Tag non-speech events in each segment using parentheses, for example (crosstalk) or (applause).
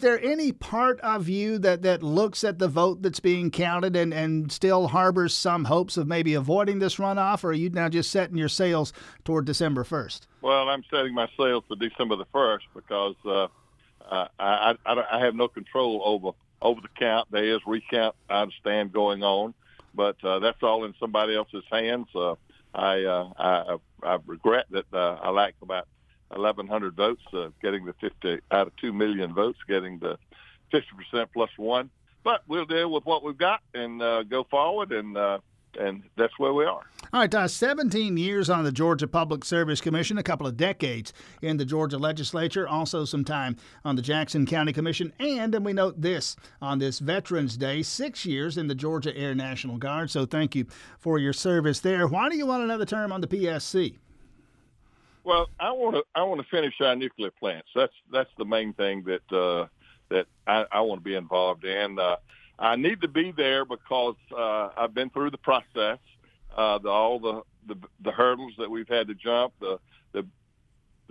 there any part of you that, that looks at the vote that's being counted and, and still harbors some hopes of maybe avoiding this runoff, or are you now just setting your sails toward December 1st? Well, I'm setting my sails for December the 1st because uh, I, I, I, I have no control over over the count. There is recount, I understand, going on, but uh, that's all in somebody else's hands. Uh, I, uh, I I regret that uh, I lack about 1,100 votes, uh, getting the 50 out of 2 million votes, getting the 50% plus one. But we'll deal with what we've got and uh, go forward, and uh, and that's where we are. All right, uh, 17 years on the Georgia Public Service Commission, a couple of decades in the Georgia legislature, also some time on the Jackson County Commission, and, and we note this on this Veterans Day, six years in the Georgia Air National Guard. So thank you for your service there. Why do you want another term on the PSC? Well, I want to I want to finish our nuclear plants. That's that's the main thing that uh, that I, I want to be involved in. Uh, I need to be there because uh, I've been through the process, uh, the, all the, the the hurdles that we've had to jump, the the,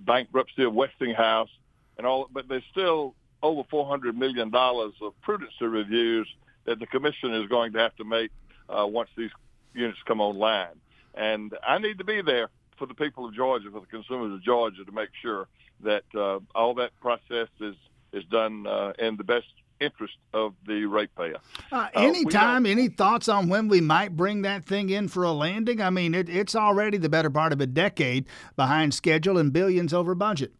bankruptcy of Westinghouse, and all. But there's still over 400 million dollars of prudency reviews that the commission is going to have to make uh, once these units come online, and I need to be there for the people of Georgia, for the consumers of Georgia, to make sure that uh, all that process is is done uh, in the best interest of the ratepayer. Uh, anytime, any thoughts on when we might bring that thing in for a landing? I mean, it, it's already the better part of a decade behind schedule and billions over budget.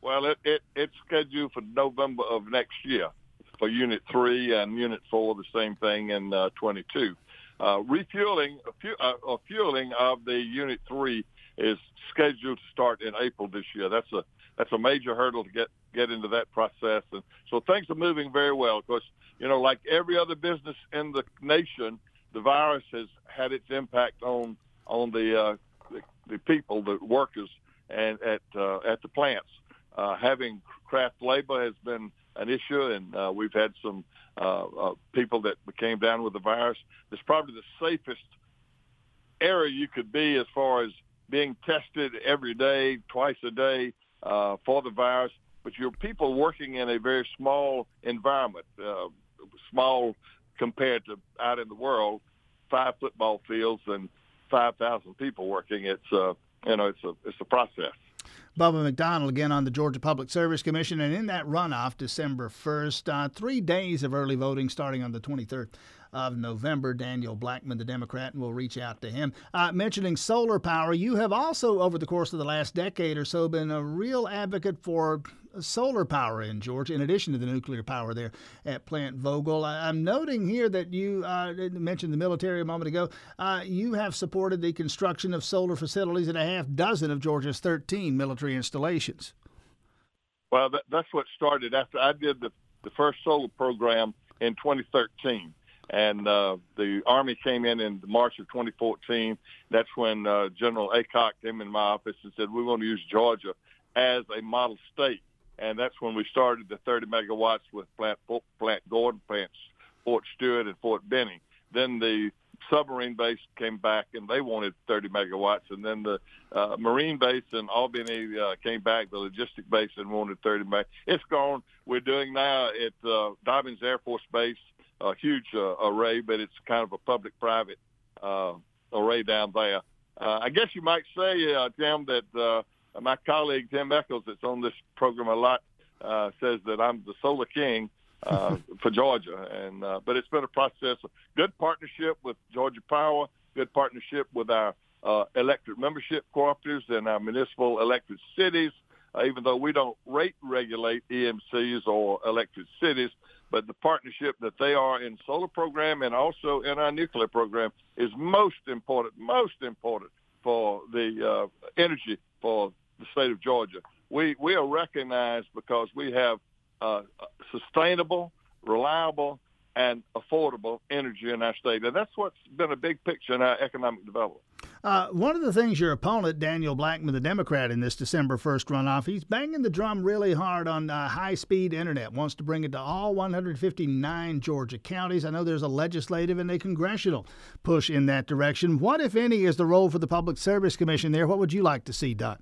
Well, it, it it's scheduled for November of next year for Unit 3 and Unit 4, the same thing in uh, 22. Uh, refueling, uh, fueling of the Unit 3 is scheduled to start in April this year. That's a that's a major hurdle to get get into that process, and so things are moving very well. Because you know, like every other business in the nation, the virus has had its impact on on the uh, the, the people, the workers, and at uh, at the plants. Uh, having craft labor has been an issue, and uh, we've had some uh, uh, people that came down with the virus. It's probably the safest area you could be as far as being tested every day, twice a day uh, for the virus. But you're people working in a very small environment, uh, small compared to out in the world, five football fields and 5,000 people working. It's uh, you know, it's a it's a process. Bubba McDonald again on the Georgia Public Service Commission. And in that runoff, December 1st, uh, three days of early voting starting on the 23rd of November. Daniel Blackman, the Democrat, and we'll reach out to him. Uh, mentioning solar power, you have also, over the course of the last decade or so, been a real advocate for solar power in Georgia, in addition to the nuclear power there at Plant Vogtle. I'm noting here that you uh, mentioned the military a moment ago. Uh, you have supported the construction of solar facilities at a half dozen of Georgia's 13 military installations. Well, that, that's what started after I did the, the first solar program in 2013 and uh, the Army came in in March of 2014. That's when uh, General Aycock came in my office and said, we want to use Georgia as a model state and that's when we started the 30 megawatts with Plant Plant Gordon, Plant Fort Stewart, and Fort Benning. Then the submarine base came back and they wanted 30 megawatts, and then the uh, marine base in Albany uh, came back, the logistic base, and wanted 30 megawatts. It's gone. We're doing now at uh, Dobbins Air Force Base a huge uh, array, but it's kind of a public-private uh, array down there. Uh, I guess you might say, uh, Tim, that uh, my colleague Tim Echols, that's on this program a lot, uh, says that I'm the solar king uh, (laughs) for Georgia. And uh, but it's been a process. Good partnership with Georgia Power. Good partnership with our uh, electric membership cooperatives and our municipal electric cities. Uh, even though we don't rate regulate EMCs or electric cities, but the partnership that they are in solar program and also in our nuclear program is most important, most important for the uh, energy for the state of Georgia. We we are recognized because we have uh, sustainable, reliable, and affordable energy in our state. And that's what's been a big picture in our economic development. Uh, one of the things your opponent, Daniel Blackman, the Democrat, in this December 1st runoff, he's banging the drum really hard on uh, high speed internet, wants to bring it to all 159 Georgia counties. I know there's a legislative and a congressional push in that direction. What, if any, is the role for the Public Service Commission there? What would you like to see done?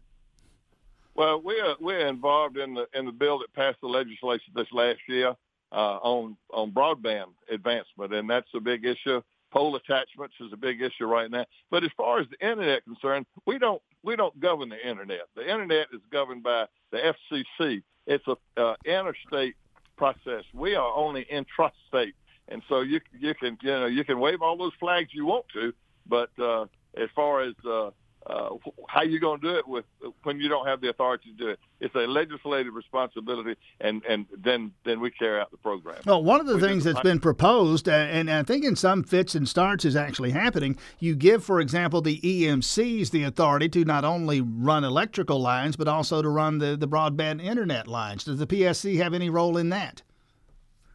Well, we're we're involved in the in the bill that passed the legislation this last year uh, on on broadband advancement, and that's a big issue. Pole attachments is a big issue right now. But as far as the internet concerned, we don't we don't govern the internet. The internet is governed by the FCC. It's a uh, interstate process. We are only intrastate, and so you you can you know you can wave all those flags you want to, but uh, as far as uh, uh, how you going to do it with when you don't have the authority to do it? It's a legislative responsibility, and and then then we carry out the program. Well, one of the we things that's been proposed, and I think in some fits and starts is actually happening. You give, for example, the EMCs the authority to not only run electrical lines but also to run the the broadband internet lines. Does the PSC have any role in that?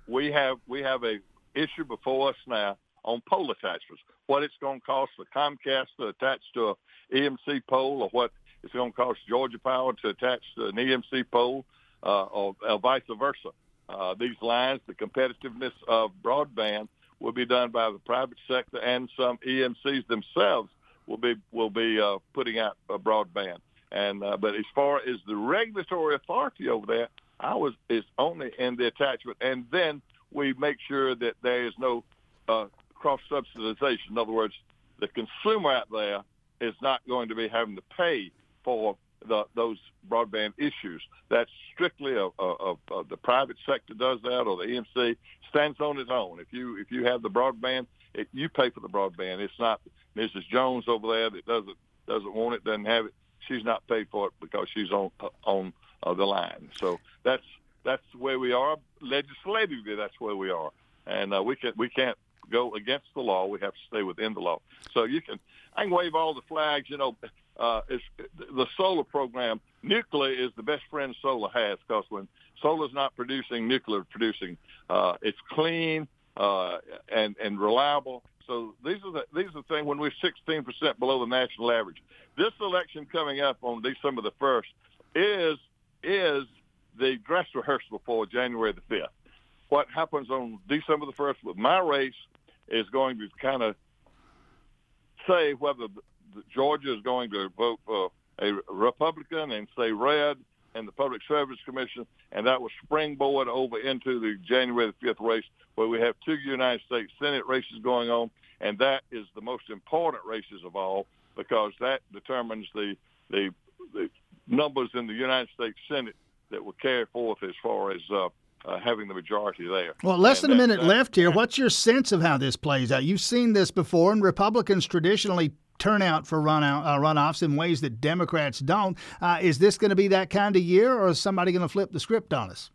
We have we have a issue before us now on pole attachments. What it's going to cost for Comcast to attach to a EMC pole or what it's going to cost Georgia Power to attach an EMC pole uh, or, or vice versa. Uh, these lines, the competitiveness of broadband will be done by the private sector and some EMCs themselves will be will be uh, putting out a broadband. And uh, but as far as the regulatory authority over there, I was is only in the attachment, and then we make sure that there is no uh, cross subsidization. In other words, the consumer out there is not going to be having to pay for the, those broadband issues. That's strictly a, a, a, the private sector does that, or the EMC stands on its own. If you if you have the broadband, it, you pay for the broadband. It's not Mrs. Jones over there that doesn't doesn't want it, doesn't have it. She's not paid for it because she's on on uh, the line. So that's that's where we are legislatively. That's where we are, and uh, we can we can't go against the law. We have to stay within the law. So you can, I can wave all the flags. You know, uh, it's, the solar program, nuclear is the best friend solar has because when solar is not producing, nuclear is producing. Uh, it's clean uh, and and reliable. So these are the these are the things when we're 16 percent below the national average. This election coming up on December the first is is the dress rehearsal for January the 5th. What happens on December the 1st with my race is going to kind of say whether Georgia is going to vote for a Republican and say red in the Public Service Commission, and that will springboard over into the January the 5th race where we have two United States Senate races going on, and that is the most important races of all because that determines the, the, the numbers in the United States Senate that will carry forth as far as uh, uh, having the majority there. Well, less and than a minute left here. What's your sense of how this plays out? You've seen this before, and Republicans traditionally turn out for run out, uh, runoffs in ways that Democrats don't. Uh, is this going to be that kind of year, or is somebody going to flip the script on us?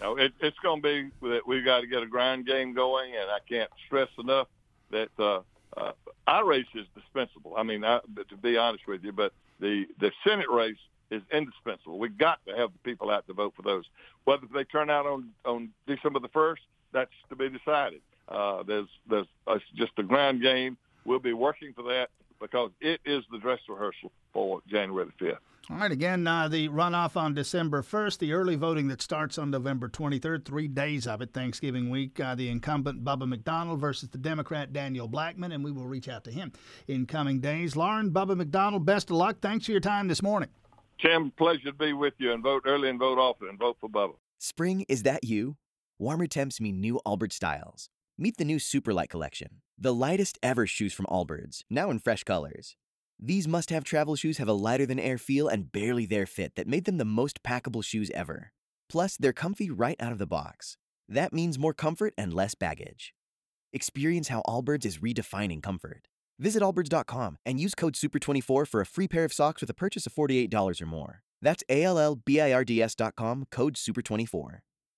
No, it, it's going to be that we've got to get a ground game going, and I can't stress enough that uh, uh, our race is dispensable. I mean, I, to be honest with you, but the the Senate race is indispensable. We've got to have the people out to vote for those. Whether they turn out on on December the first, that's to be decided. Uh, there's there's uh, just a ground game. We'll be working for that because it is the dress rehearsal for January the fifth. All right, again, uh, the runoff on December 1st, the early voting that starts on November 23rd, three days of it, Thanksgiving week. Uh, the incumbent Bubba McDonald versus the Democrat Daniel Blackman, and we will reach out to him in coming days. Lauren, Bubba McDonald, best of luck. Thanks for your time this morning. Tim, pleasure to be with you and vote early and vote often and vote for Bubba. Spring, is that you? Warmer temps mean new Allbirds styles. Meet the new Superlight collection, the lightest ever shoes from Allbirds, now in fresh colors. These must have travel shoes have a lighter than air feel and barely there fit that made them the most packable shoes ever. Plus, they're comfy right out of the box. That means more comfort and less baggage. Experience how Allbirds is redefining comfort. Visit allbirds.com and use code SUPER24 for a free pair of socks with a purchase of $48 or more. That's A L L B I R D S.com, code SUPER24.